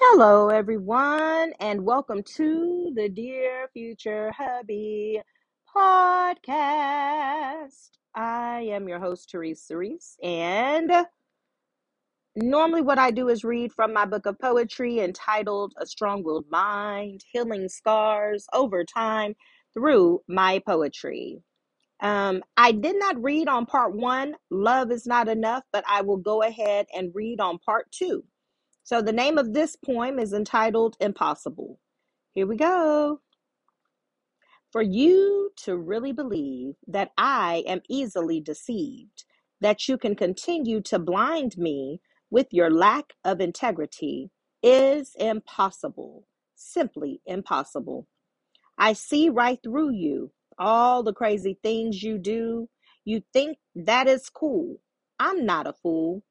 Hello, everyone, and welcome to the Dear Future Hubby podcast. I am your host, Therese Cerise, and normally what I do is read from my book of poetry entitled A Strong Willed Mind Healing Scars Over Time Through My Poetry. Um, I did not read on part one, Love is Not Enough, but I will go ahead and read on part two. So the name of this poem is entitled Impossible. Here we go. For you to really believe that I am easily deceived, that you can continue to blind me with your lack of integrity, is impossible. Simply impossible. I see right through you, all the crazy things you do. You think that is cool. I'm not a fool.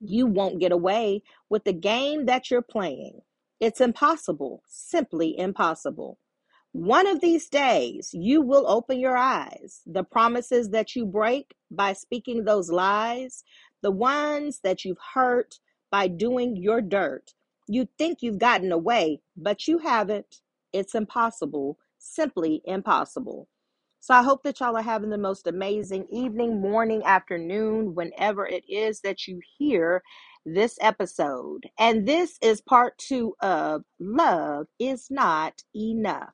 You won't get away with the game that you're playing. It's impossible, simply impossible. One of these days, you will open your eyes. The promises that you break by speaking those lies, the ones that you've hurt by doing your dirt. You think you've gotten away, but you haven't. It's impossible, simply impossible. So I hope that y'all are having the most amazing evening, morning, afternoon, whenever it is that you hear this episode. And this is part two of Love is Not Enough.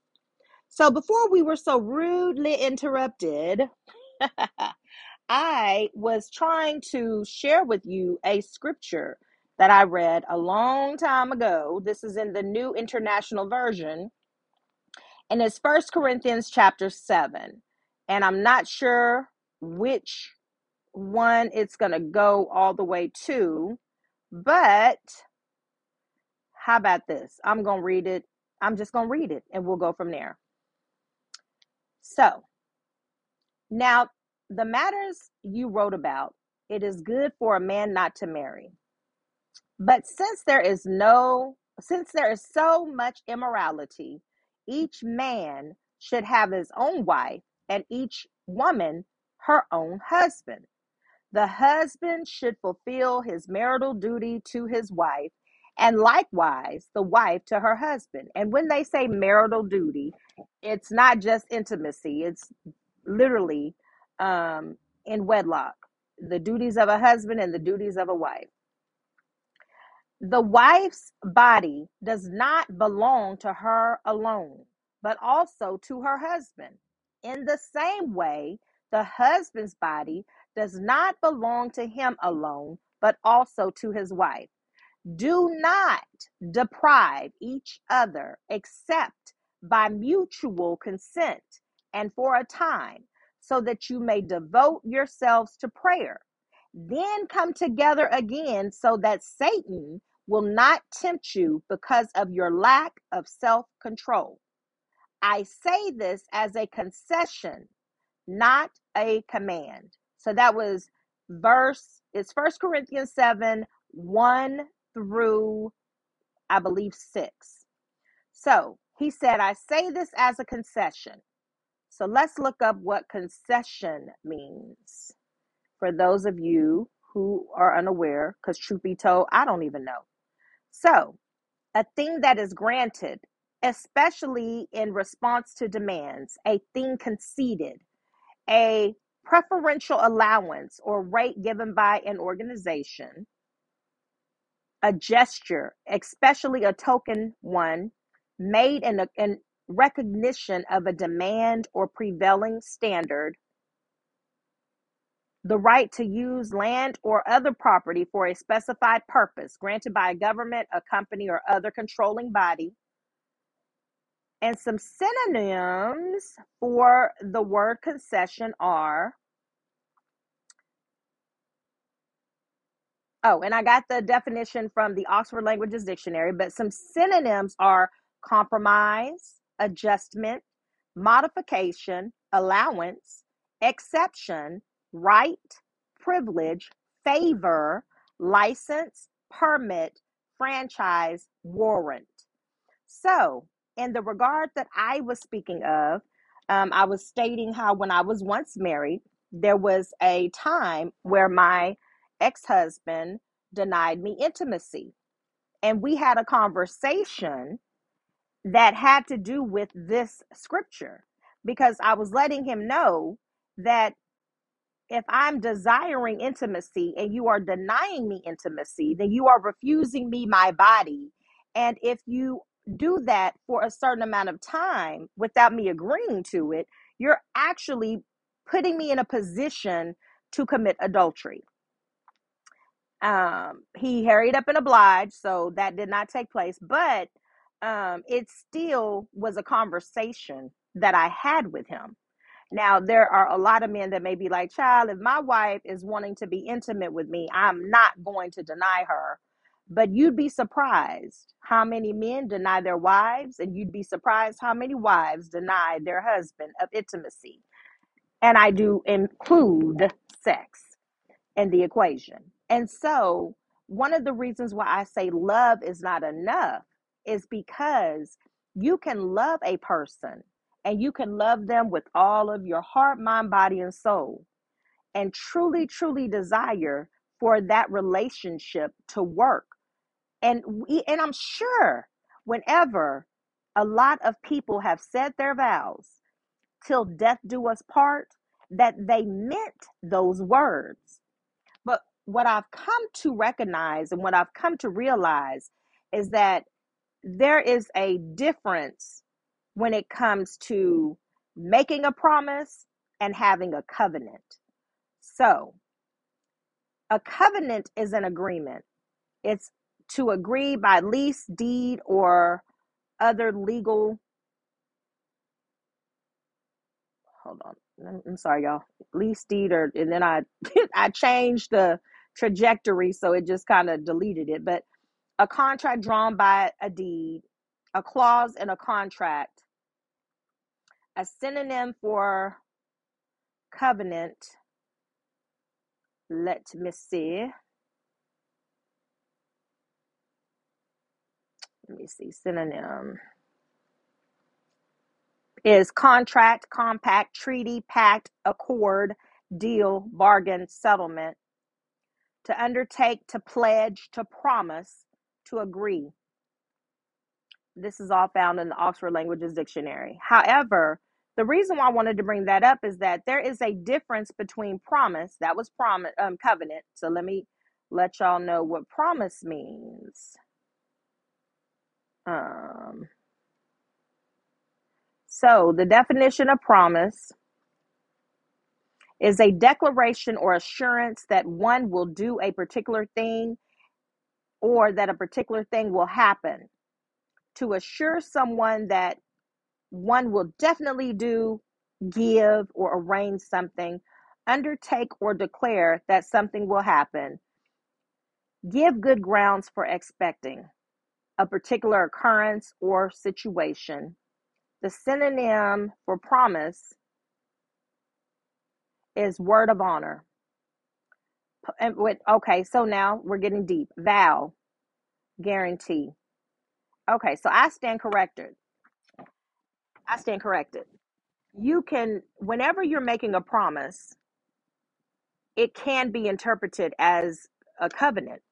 So before we were so rudely interrupted, I was trying to share with you a scripture that I read a long time ago. This is in the New International Version and it's First Corinthians chapter seven, and I'm not sure which one it's going to go all the way to, but how about this? I'm going to read it. I'm just going to read it, and we'll go from there. So now the matters you wrote about, it is good for a man not to marry. But since there is no, since there is so much immorality, each man should have his own wife, and each woman her own husband. The husband should fulfill his marital duty to his wife, and likewise the wife to her husband. And when they say marital duty, it's not just intimacy, it's literally um, in wedlock the duties of a husband and the duties of a wife. The wife's body does not belong to her alone, but also to her husband. In the same way, the husband's body does not belong to him alone, but also to his wife. Do not deprive each other except by mutual consent and for a time, so that you may devote yourselves to prayer. Then come together again, so that Satan will not tempt you because of your lack of self control. I say this as a concession, not a command. So that was verse, it's First Corinthians 7 1 through, I believe, 6. So he said, I say this as a concession. So let's look up what concession means for those of you who are unaware, because truth be told, I don't even know. So, a thing that is granted, especially in response to demands, a thing conceded, a preferential allowance or rate given by an organization, a gesture, especially a token one, made in, a, in recognition of a demand or prevailing standard, the right to use land or other property for a specified purpose granted by a government, a company, or other controlling body. And some synonyms for the word concession are oh, and I got the definition from the Oxford Languages Dictionary, but some synonyms are compromise, adjustment, modification, allowance, exception, right, privilege, favor, license, permit, franchise, warrant. So, in the regard that I was speaking of, um, I was stating how when I was once married, there was a time where my ex husband denied me intimacy. and we had a conversation that had to do with this scripture because I was letting him know that if I'm desiring intimacy and you are denying me intimacy, then you are refusing me my body. And if you do that for a certain amount of time without me agreeing to it, you're actually putting me in a position to commit adultery. Um, he hurried up and obliged, so that did not take place, but um, it still was a conversation that I had with him now, there are a lot of men that may be like, child, if my wife is wanting to be intimate with me, I'm not going to deny her. But you'd be surprised how many men deny their wives, and you'd be surprised how many wives deny their husband of intimacy. And I do include sex in the equation. And so, one of the reasons why I say love is not enough is because you can love a person and you can love them with all of your heart, mind, body, and soul, and truly, truly desire for that relationship to work. And we, and I'm sure whenever a lot of people have said their vows till death do us part, that they meant those words but what I've come to recognize and what I've come to realize is that there is a difference when it comes to making a promise and having a covenant. So, a covenant is an agreement, it's to agree by lease, deed, or other legal. Hold on. I'm sorry, y'all. Lease, deed, or and then I I changed the trajectory, so it just kind of deleted it. But a contract drawn by a deed, a clause in a contract, a synonym for covenant. Let me see. Let me see. Synonym is contract, compact, treaty, pact, accord, deal, bargain, settlement, to undertake, to pledge, to promise, to agree. This is all found in the Oxford Languages Dictionary. However, the reason why I wanted to bring that up is that there is a difference between promise, that was promise, um, covenant. So let me let y'all know what promise means. Um, so the definition of promise is a declaration or assurance that one will do a particular thing or that a particular thing will happen. To assure someone that one will definitely do, give, or arrange something, undertake or declare that something will happen, give good grounds for expecting a particular occurrence or situation. The synonym for promise is word of honor. And with okay, so now we're getting deep. Vow, guarantee. Okay, so I stand corrected. I stand corrected. You can, whenever you're making a promise, it can be interpreted as a covenant.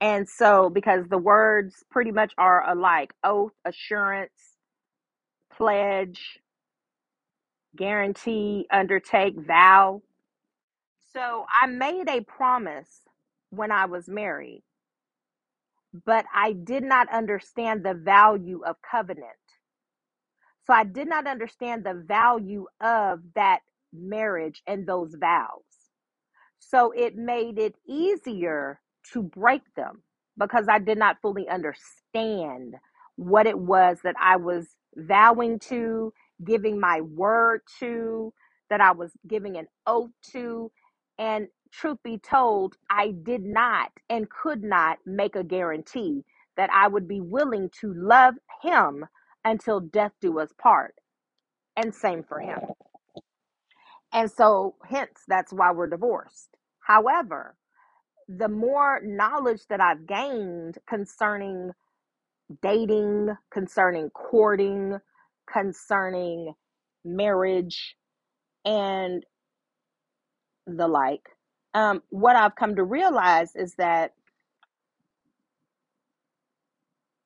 And so, because the words pretty much are alike oath, assurance, pledge, guarantee, undertake, vow. So, I made a promise when I was married, but I did not understand the value of covenant. So, I did not understand the value of that marriage and those vows. So it made it easier to break them because I did not fully understand what it was that I was vowing to, giving my word to, that I was giving an oath to. And truth be told, I did not and could not make a guarantee that I would be willing to love him until death do us part. And same for him. And so, hence, that's why we're divorced. However, the more knowledge that I've gained concerning dating, concerning courting, concerning marriage, and the like, um, what I've come to realize is that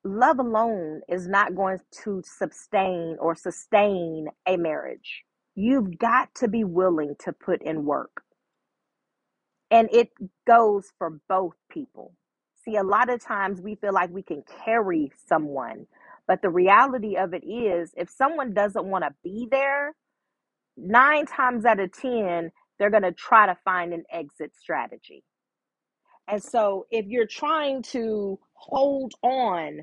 love alone is not going to sustain or sustain a marriage. You've got to be willing to put in work. And it goes for both people. See, a lot of times we feel like we can carry someone, but the reality of it is if someone doesn't want to be there, nine times out of 10, they're going to try to find an exit strategy. And so if you're trying to hold on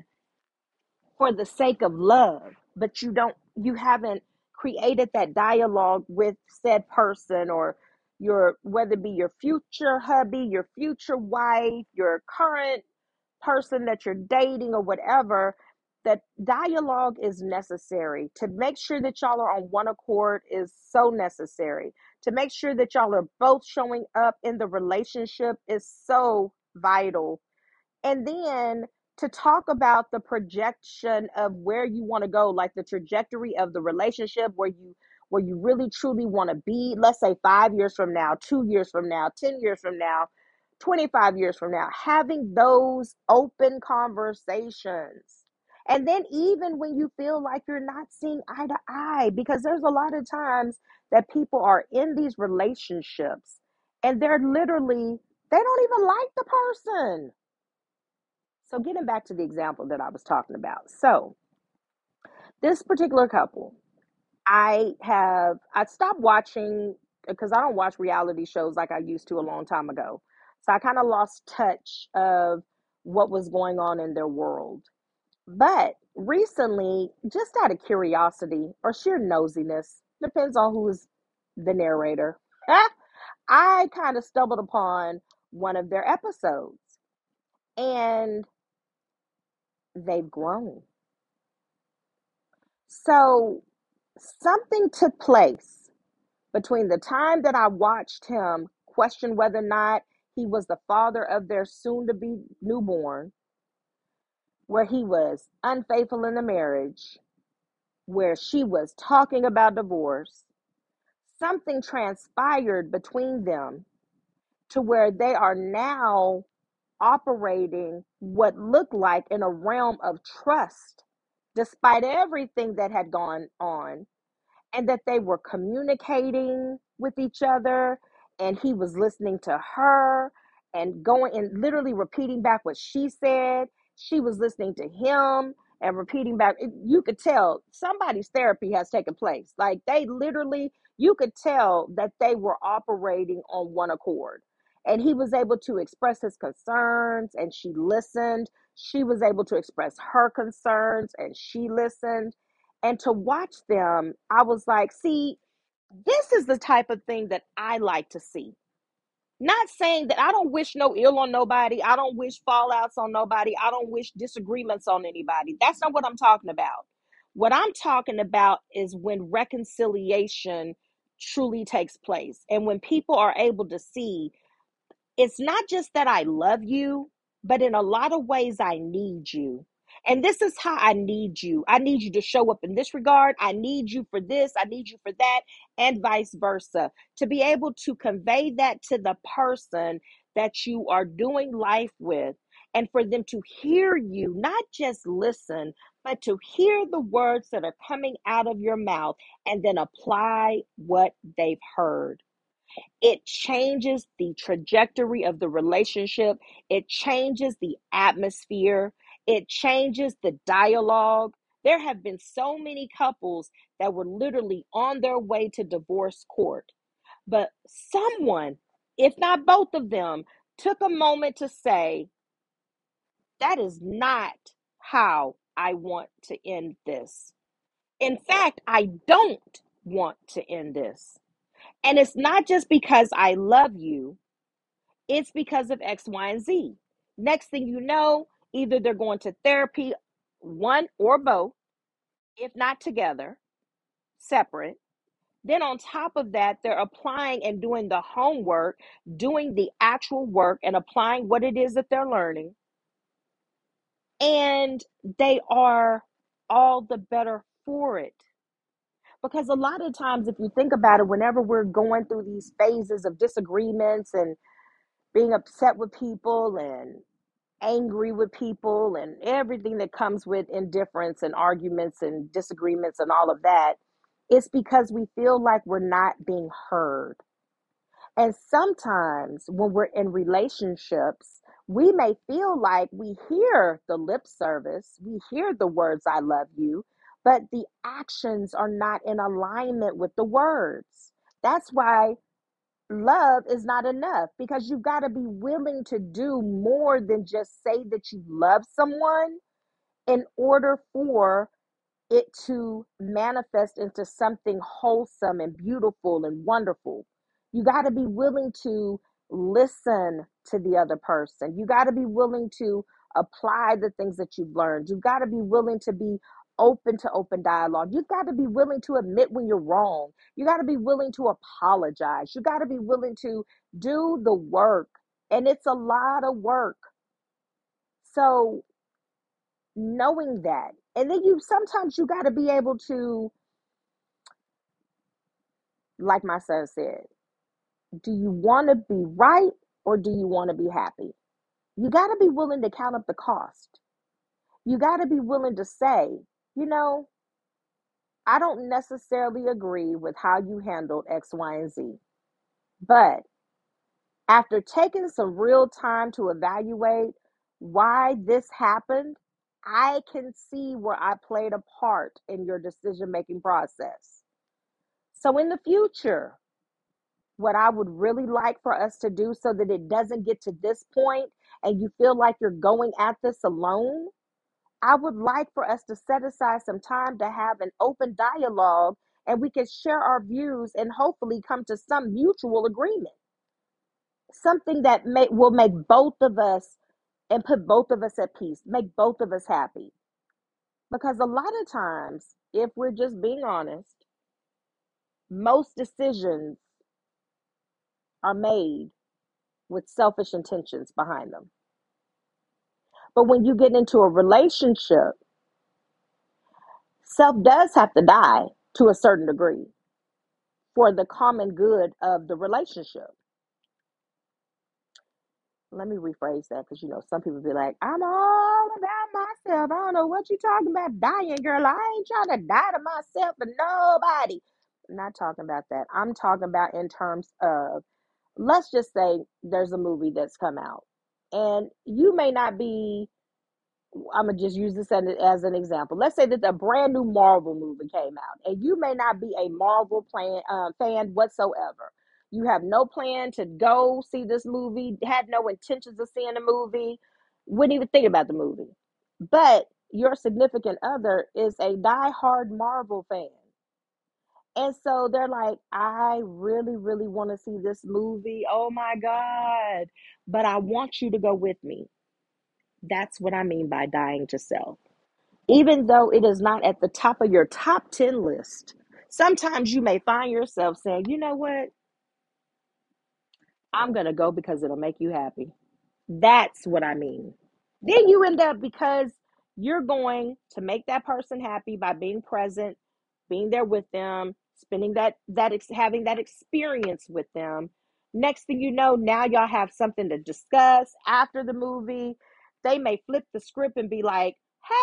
for the sake of love, but you don't, you haven't created that dialogue with said person or your, whether it be your future hubby, your future wife, your current person that you're dating or whatever, that dialogue is necessary. To make sure that y'all are on one accord is so necessary. To make sure that y'all are both showing up in the relationship is so vital. And then to talk about the projection of where you want to go like the trajectory of the relationship where you where you really truly want to be let's say 5 years from now 2 years from now 10 years from now 25 years from now having those open conversations and then even when you feel like you're not seeing eye to eye because there's a lot of times that people are in these relationships and they're literally they don't even like the person so, getting back to the example that I was talking about. So, this particular couple, I have, I stopped watching because I don't watch reality shows like I used to a long time ago. So, I kind of lost touch of what was going on in their world. But recently, just out of curiosity or sheer nosiness, depends on who's the narrator, I kind of stumbled upon one of their episodes and they've grown. So something took place between the time that I watched him question whether or not he was the father of their soon to be newborn, where he was unfaithful in the marriage, where she was talking about divorce. Something transpired between them to where they are now operating what looked like in a realm of trust, despite everything that had gone on and that they were communicating with each other and he was listening to her and going and literally repeating back what she said she was listening to him and repeating back you could tell somebody's therapy has taken place. Like they literally you could tell that they were operating on one accord. And he was able to express his concerns and she listened. She was able to express her concerns and she listened. And to watch them, I was like, see, this is the type of thing that I like to see. Not saying that I don't wish no ill on nobody. I don't wish fallouts on nobody. I don't wish disagreements on anybody. That's not what I'm talking about. What I'm talking about is when reconciliation truly takes place and when people are able to see it's not just that I love you, but in a lot of ways, I need you. And this is how I need you. I need you to show up in this regard. I need you for this. I need you for that, and vice versa. To be able to convey that to the person that you are doing life with, and for them to hear you, not just listen, but to hear the words that are coming out of your mouth and then apply what they've heard it changes the trajectory of the relationship, it changes the atmosphere, it changes the dialogue. There have been so many couples that were literally on their way to divorce court, but someone, if not both of them, took a moment to say, That is not how I want to end this. In fact, I don't want to end this. And it's not just because I love you, it's because of X, Y, and Z. Next thing you know, either they're going to therapy, one or both, if not together, separate. Then on top of that, they're applying and doing the homework, doing the actual work, and applying what it is that they're learning. And they are all the better for it. Because a lot of times, if you think about it, whenever we're going through these phases of disagreements and being upset with people and angry with people and everything that comes with indifference and arguments and disagreements and all of that, it's because we feel like we're not being heard. And sometimes when we're in relationships, we may feel like we hear the lip service, we hear the words, I love you, but the actions are not in alignment with the words. That's why love is not enough because you've got to be willing to do more than just say that you love someone in order for it to manifest into something wholesome and beautiful and wonderful. You got to be willing to listen to the other person. You got to be willing to apply the things that you've learned. You've got to be willing to be open to open dialogue. You've got to be willing to admit when you're wrong. You got to be willing to apologize. You got to be willing to do the work. And it's a lot of work. So, knowing that and then you sometimes you got to be able to like my son said do you want to be right or do you want to be happy you got to be willing to count up the cost you got to be willing to say you know i don't necessarily agree with how you handled x y and z but after taking some real time to evaluate why this happened i can see where i played a part in your decision making process. So, in the future, what I would really like for us to do so that it doesn't get to this point and you feel like you're going at this alone, I would like for us to set aside some time to have an open dialogue and we can share our views and hopefully come to some mutual agreement. Something that may will make both of us and put both of us at peace, make both of us happy. Because a lot of times, if we're just being honest, most decisions are made with selfish intentions behind them. But when you get into a relationship, self does have to die to a certain degree for the common good of the relationship. Let me rephrase that because you know some people be like, I'm all about myself. I don't know what you're talking about dying, girl. I ain't trying to die to myself for nobody. I'm not talking about that. I'm talking about in terms of let's just say there's a movie that's come out and you may not be I'm gonna just use this as, an example. Let's say that a brand new Marvel movie came out, and you may not be a Marvel plan, uh, fan whatsoever. You have no plan to go see this movie, had no intentions of seeing the movie, wouldn't even think about the movie. But your significant other is a die-hard Marvel fan. And so they're like, I really, really want to see this movie. Oh my God. But I want you to go with me. That's what I mean by dying to self even though it is not at the top of your top 10 list, sometimes you may find yourself saying, you know what? I'm going to go because it'll make you happy. That's what I mean. Then you end up because you're going to make that person happy by being present, being there with them, spending that that ex- having that experience with them. Next thing you know, now y'all have something to discuss after the movie. They may flip the script and be like,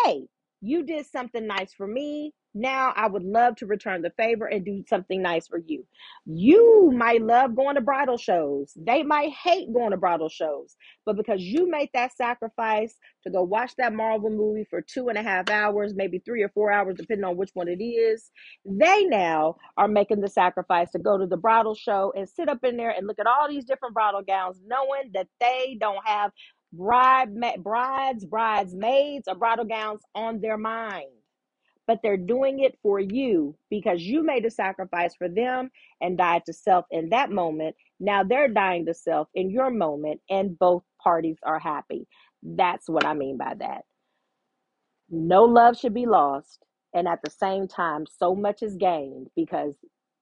"Hey, you did something nice for me. Now I would love to return the favor and do something nice for you." You might love going to bridal shows. They might hate going to bridal shows but because you made that sacrifice to go watch that Marvel movie for two and a half hours, maybe three or four hours, depending on which one it is, they now are making the sacrifice to go to the bridal show and sit up in there and look at all these different bridal gowns, knowing that they don't have bride brides, bridesmaids, or bridal gowns on their mind but they're doing it for you because you made a sacrifice for them and died to self in that moment. Now they're dying to self in your moment, and both parties are happy. That's what I mean by that. No love should be lost, and at the same time, so much is gained because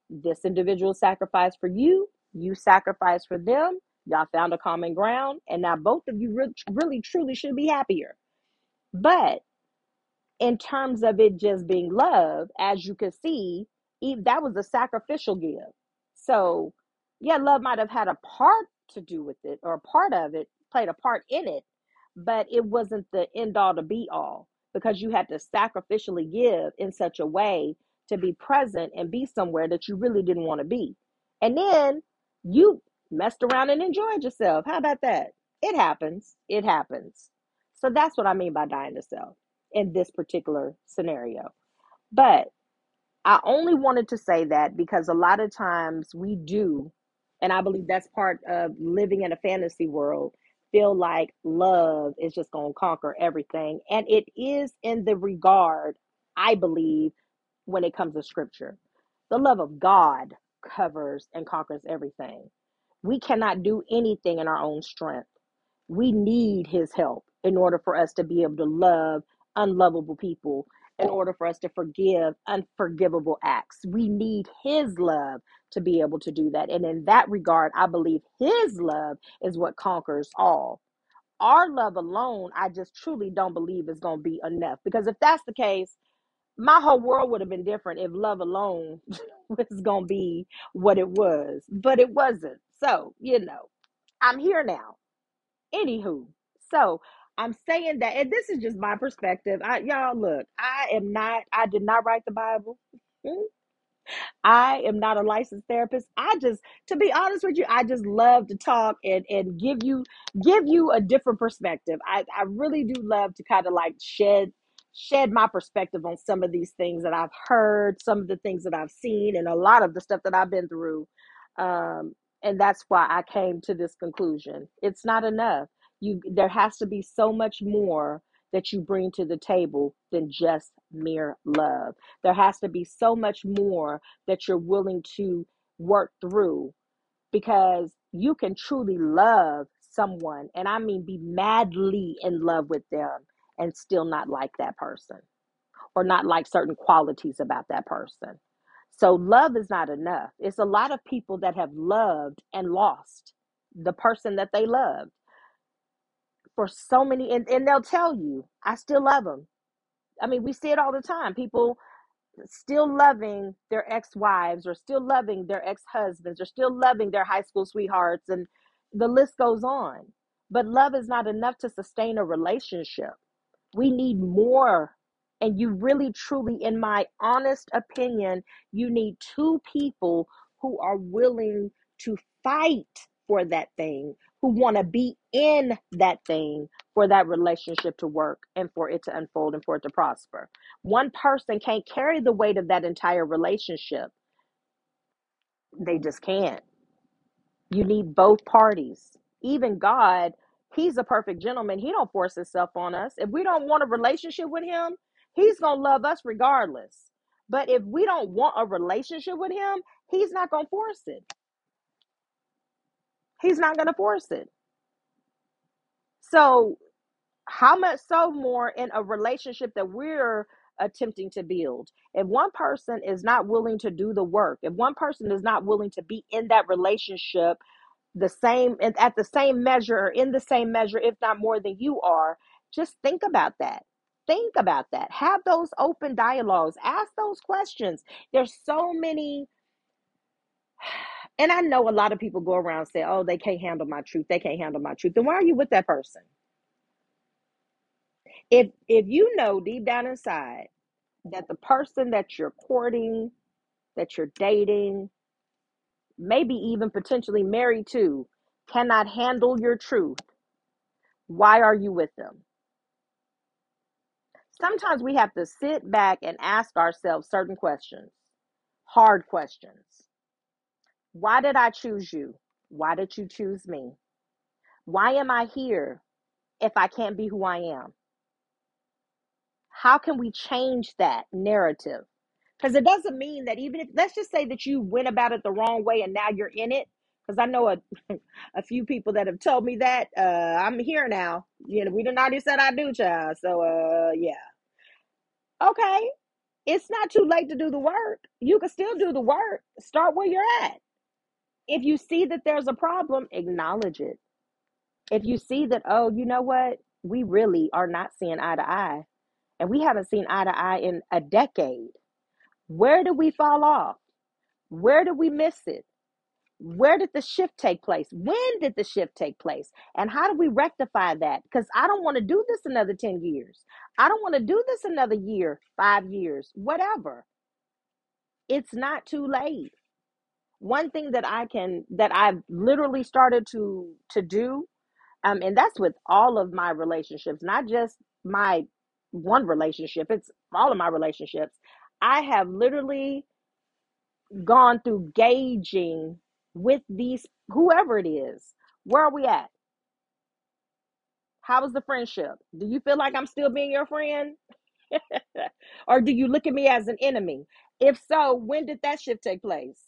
this individual sacrificed for you, you sacrificed for them, y'all found a common ground, and now both of you really, really truly should be happier. But in terms of it just being love, as you can see, e- that was a sacrificial give. So, yeah, love might have had a part to do with it, or a part of it played a part in it, but it wasn't the end all to be all because you had to sacrificially give in such a way to be present and be somewhere that you really didn't want to be. And then you messed around and enjoyed yourself. How about that? It happens. It happens. So that's what I mean by dying to self in this particular scenario. But I only wanted to say that because a lot of times we do, and I believe that's part of living in a fantasy world, feel like love is just going to conquer everything. And it is in the regard, I believe, when it comes to scripture. The love of God covers and conquers everything. We cannot do anything in our own strength. We need his help in order for us to be able to love unlovable people, in order for us to forgive unforgivable acts. We need his love to be able to do that. And in that regard, I believe his love is what conquers all. Our love alone, I just truly don't believe is going to be enough. Because if that's the case, my whole world would have been different if love alone was going to be what it was. But it wasn't. So, you know, I'm here now Anywho, so I'm saying that, and this is just my perspective. I y'all look, I am not, I did not write the Bible. I am not a licensed therapist. I just, to be honest with you, I just love to talk and and give you give you a different perspective. I I really do love to kind of like shed shed my perspective on some of these things that I've heard, some of the things that I've seen, and a lot of the stuff that I've been through. Um, and that's why I came to this conclusion. It's not enough. You there has to be so much more that you bring to the table than just mere love. There has to be so much more that you're willing to work through because you can truly love someone, and I mean be madly in love with them and still not like that person or not like certain qualities about that person. So love is not enough. It's a lot of people that have loved and lost the person that they loved for so many, and, and they'll tell you, I still love them. I mean, we see it all the time. People still loving their ex-wives or still loving their ex-husbands or still loving their high school sweethearts and the list goes on but love is not enough to sustain a relationship we need more and you really truly in my honest opinion you need two people who are willing to fight for that thing who want to be in that thing for that relationship to work and for it to unfold and for it to prosper one person can't carry the weight of that entire relationship. They just can't. You need both parties. Even God, he's a perfect gentleman. He don't force himself on us. If we don't want a relationship with him, he's going to love us regardless. But if we don't want a relationship with him, he's not going to force it. He's not going to force it. So how much so more in a relationship that we're attempting to build? If one person is not willing to do the work if one person is not willing to be in that relationship the same at the same measure or in the same measure if not more than you are just think about that. Think about that. Have those open dialogues. Ask those questions. There's so many and i know a lot of people go around say oh they can't handle my truth they can't handle my truth then why are you with that person if if you know deep down inside that the person that you're courting, that you're dating, maybe even potentially married to, cannot handle your truth, why are you with them? Sometimes we have to sit back and ask ourselves certain questions, hard questions. Why did I choose you? Why did you choose me? Why am I here if I can't be who I am? How can we change that narrative? Because it doesn't mean that even if, let's just say that you went about it the wrong way and now you're in it. Because I know a, a few people that have told me that. Uh, I'm here now. You know, we done already said I do, child. So, uh, yeah. Okay. It's not too late to do the work. You can still do the work. Start where you're at. If you see that there's a problem, acknowledge it. If you see that, oh, you know what? We really are not seeing eye to eye and we haven't seen eye to eye in a decade. Where did we fall off? Where did we miss it? Where did the shift take place? When did the shift take place? And how do we rectify that? Because I don't want to do this another 10 years. I don't want to do this another year, five years, whatever. It's not too late. One thing that I can, that I've literally started to to do, um, and that's with all of my relationships, not just my one relationship, it's all of my relationships. I have literally gone through gauging with these whoever it is where are we at? How is the friendship? Do you feel like i'm still being your friend? Or do you look at me as an enemy? If so when did that shift take place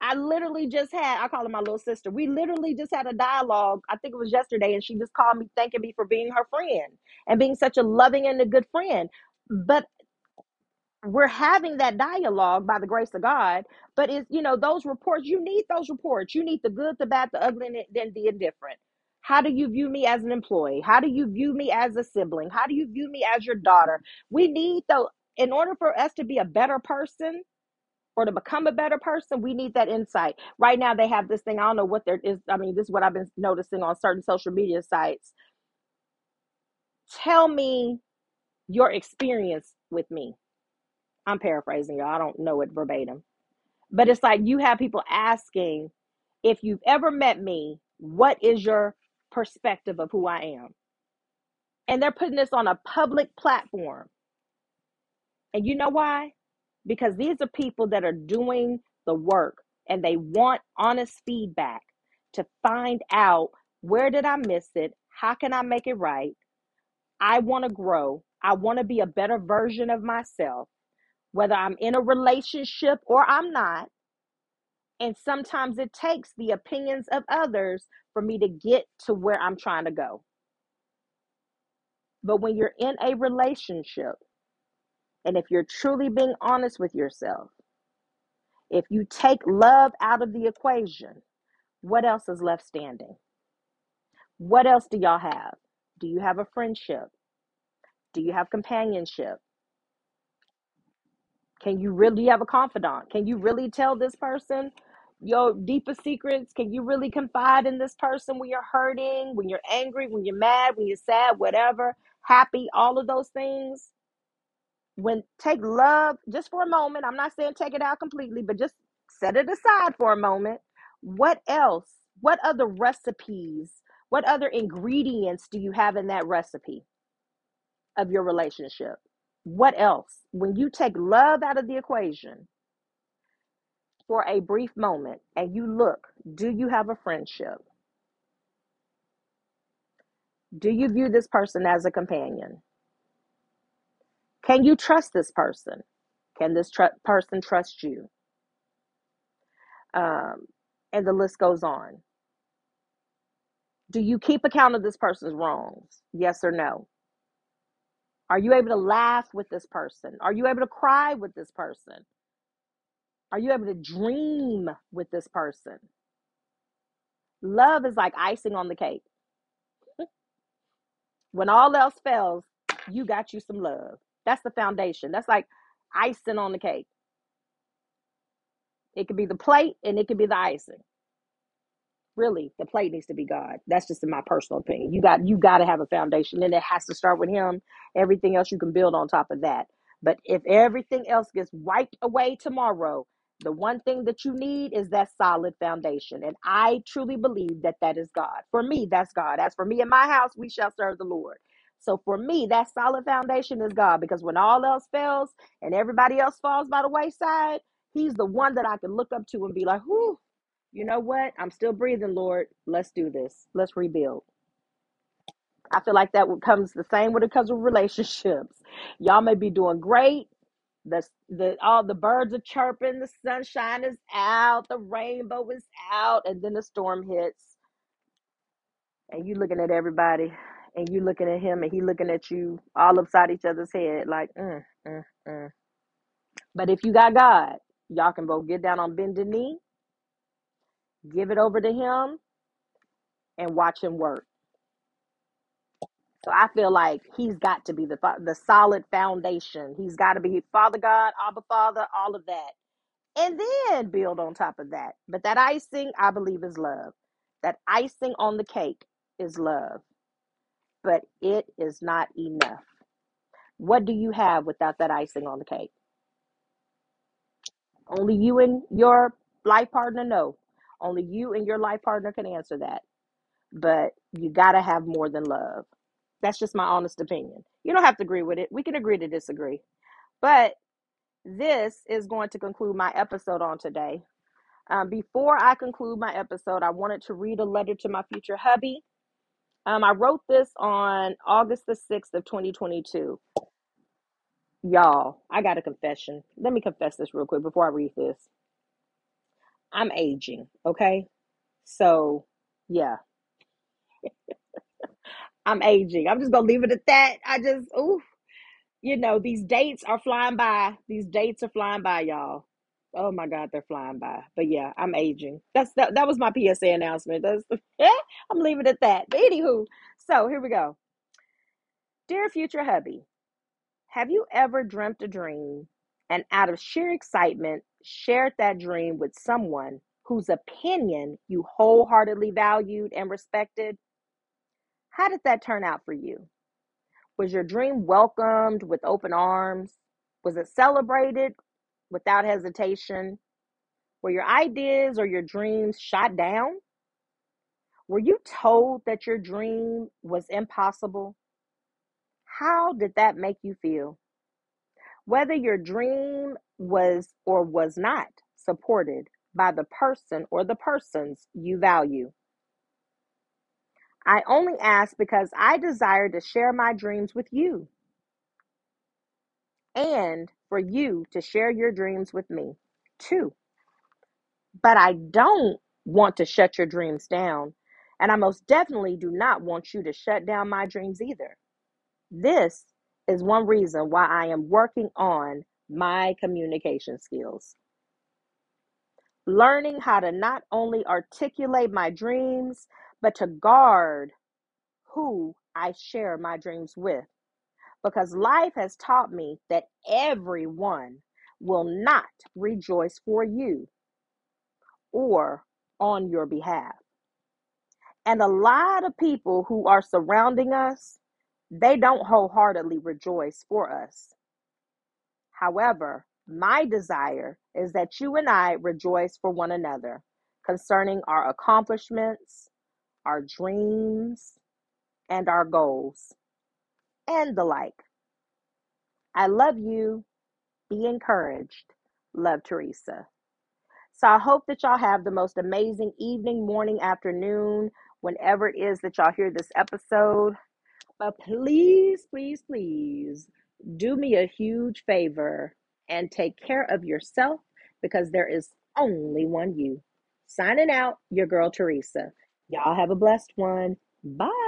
i literally just had i call her my little sister we literally just had a dialogue i think it was yesterday and she just called me thanking me for being her friend and being such a loving and a good friend but we're having that dialogue by the grace of God. But it's, you know, those reports, you need those reports. You need the good, the bad, the ugly, and the and the indifferent. How do you view me as an employee? How do you view me as a sibling? How do you view me as your daughter? We need though, in order for us to be a better person or to become a better person, we need that insight. Right now, they have this thing. I don't know what there is. I mean, this is what I've been noticing on certain social media sites. Tell me your experience with me. I'm paraphrasing y'all. I don't know it verbatim But it's like you have people asking if you've ever met me, what is your perspective of who I am? And they're putting this on a public platform. And you know why? Because these are people that are doing the work and they want honest feedback to find out where did I miss it? How can I make it right? I want to grow. I want to be a better version of myself, whether I'm in a relationship or I'm not. And sometimes it takes the opinions of others for me to get to where I'm trying to go. But when you're in a relationship, and if you're truly being honest with yourself, if you take love out of the equation, what else is left standing? What else do y'all have? Do you have a friendship? Do you have companionship? Can you really have a confidant? Can you really tell this person your deepest secrets? Can you really confide in this person when you're hurting, when you're angry, when you're mad, when you're sad, whatever, happy, all of those things? When take love just for a moment, I'm not saying take it out completely, but just set it aside for a moment. What else? What other recipes? What other ingredients do you have in that recipe of your relationship? What else? When you take love out of the equation, for a brief moment and you look, do you have a friendship? Do you view this person as a companion? Can you trust this person? Can this tr- person trust you? Um, and the list goes on. Do you keep account of this person's wrongs? Yes or no? Are you able to laugh with this person? Are you able to cry with this person? Are you able to dream with this person? Love is like icing on the cake. When all else fails, you got you some love. That's the foundation. That's like icing on the cake. It could be the plate and it could be the icing. Really, the plate needs to be God. That's just in my personal opinion. You got you got to have a foundation, and it has to start with Him. Everything else you can build on top of that. But if everything else gets wiped away tomorrow, the one thing that you need is that solid foundation. And I truly believe that that is God. For me, that's God. As for me and my house, we shall serve the Lord. So for me, that solid foundation is God because when all else fails and everybody else falls by the wayside, He's the one that I can look up to and be like, whew, you know what? I'm still breathing, Lord. Let's do this. Let's rebuild. I feel like that comes the same when it comes with relationships. Y'all may be doing great. The, the all the birds are chirping, the sunshine is out, the rainbow is out, and then the storm hits, and you looking at everybody, and you looking at him, and he looking at you, all upside each other's head, like, mm, mm, mm. but if you got God, y'all can both get down on bended knee, give it over to Him, and watch Him work So I feel like he's got to be the the solid foundation. He's got to be Father God, Abba Father, all of that. and then build on top of that. But that icing, I believe, is love. That icing on the cake is love, but it is not enough. What do you have without that icing on the cake? Only you and your life partner know. Only you and your life partner can answer that. But you got to have more than love. That's just my honest opinion. You don't have to agree with it. We can agree to disagree. But this is going to conclude my episode on today. Um, before I conclude my episode, I wanted to read a letter to my future hubby. Um, I wrote this on August the 6th of 2022. Y'all, I got a confession. Let me confess this real quick before I read this. I'm aging, okay? So, yeah, I'm aging. I'm just going to leave it at that. I just, ooh, you know, these dates are flying by. These dates are flying by, y'all. Oh my God, they're flying by. But yeah, I'm aging. That's that. That was my PSA announcement. That's. I'm leaving it at that. But anywho, so here we go. Dear future hubby, have you ever dreamt a dream and out of sheer excitement shared that dream with someone whose opinion you wholeheartedly valued and respected? How did that turn out for you? Was your dream welcomed with open arms? Was it celebrated without hesitation? Were your ideas or your dreams shot down? Were you told that your dream was impossible? How did that make you feel? Whether your dream was or was not supported by the person or the persons you value. I only ask because I desire to share my dreams with you and for you to share your dreams with me too. But I don't want to shut your dreams down. And I most definitely do not want you to shut down my dreams either. This is one reason why I am working on my communication skills. Learning how to not only articulate my dreams, but to guard who I share my dreams with. Because life has taught me that everyone will not rejoice for you or on your behalf. And a lot of people who are surrounding us, they don't wholeheartedly rejoice for us. However, my desire is that you and I rejoice for one another concerning our accomplishments, our dreams, and our goals, and the like. I love you. Be encouraged. Love, Teresa. So I hope that y'all have the most amazing evening, morning, afternoon, whenever it is that y'all hear this episode. But please, please, please do me a huge favor and take care of yourself because there is only one you. Signing out, your girl Teresa. Y'all have a blessed one. Bye.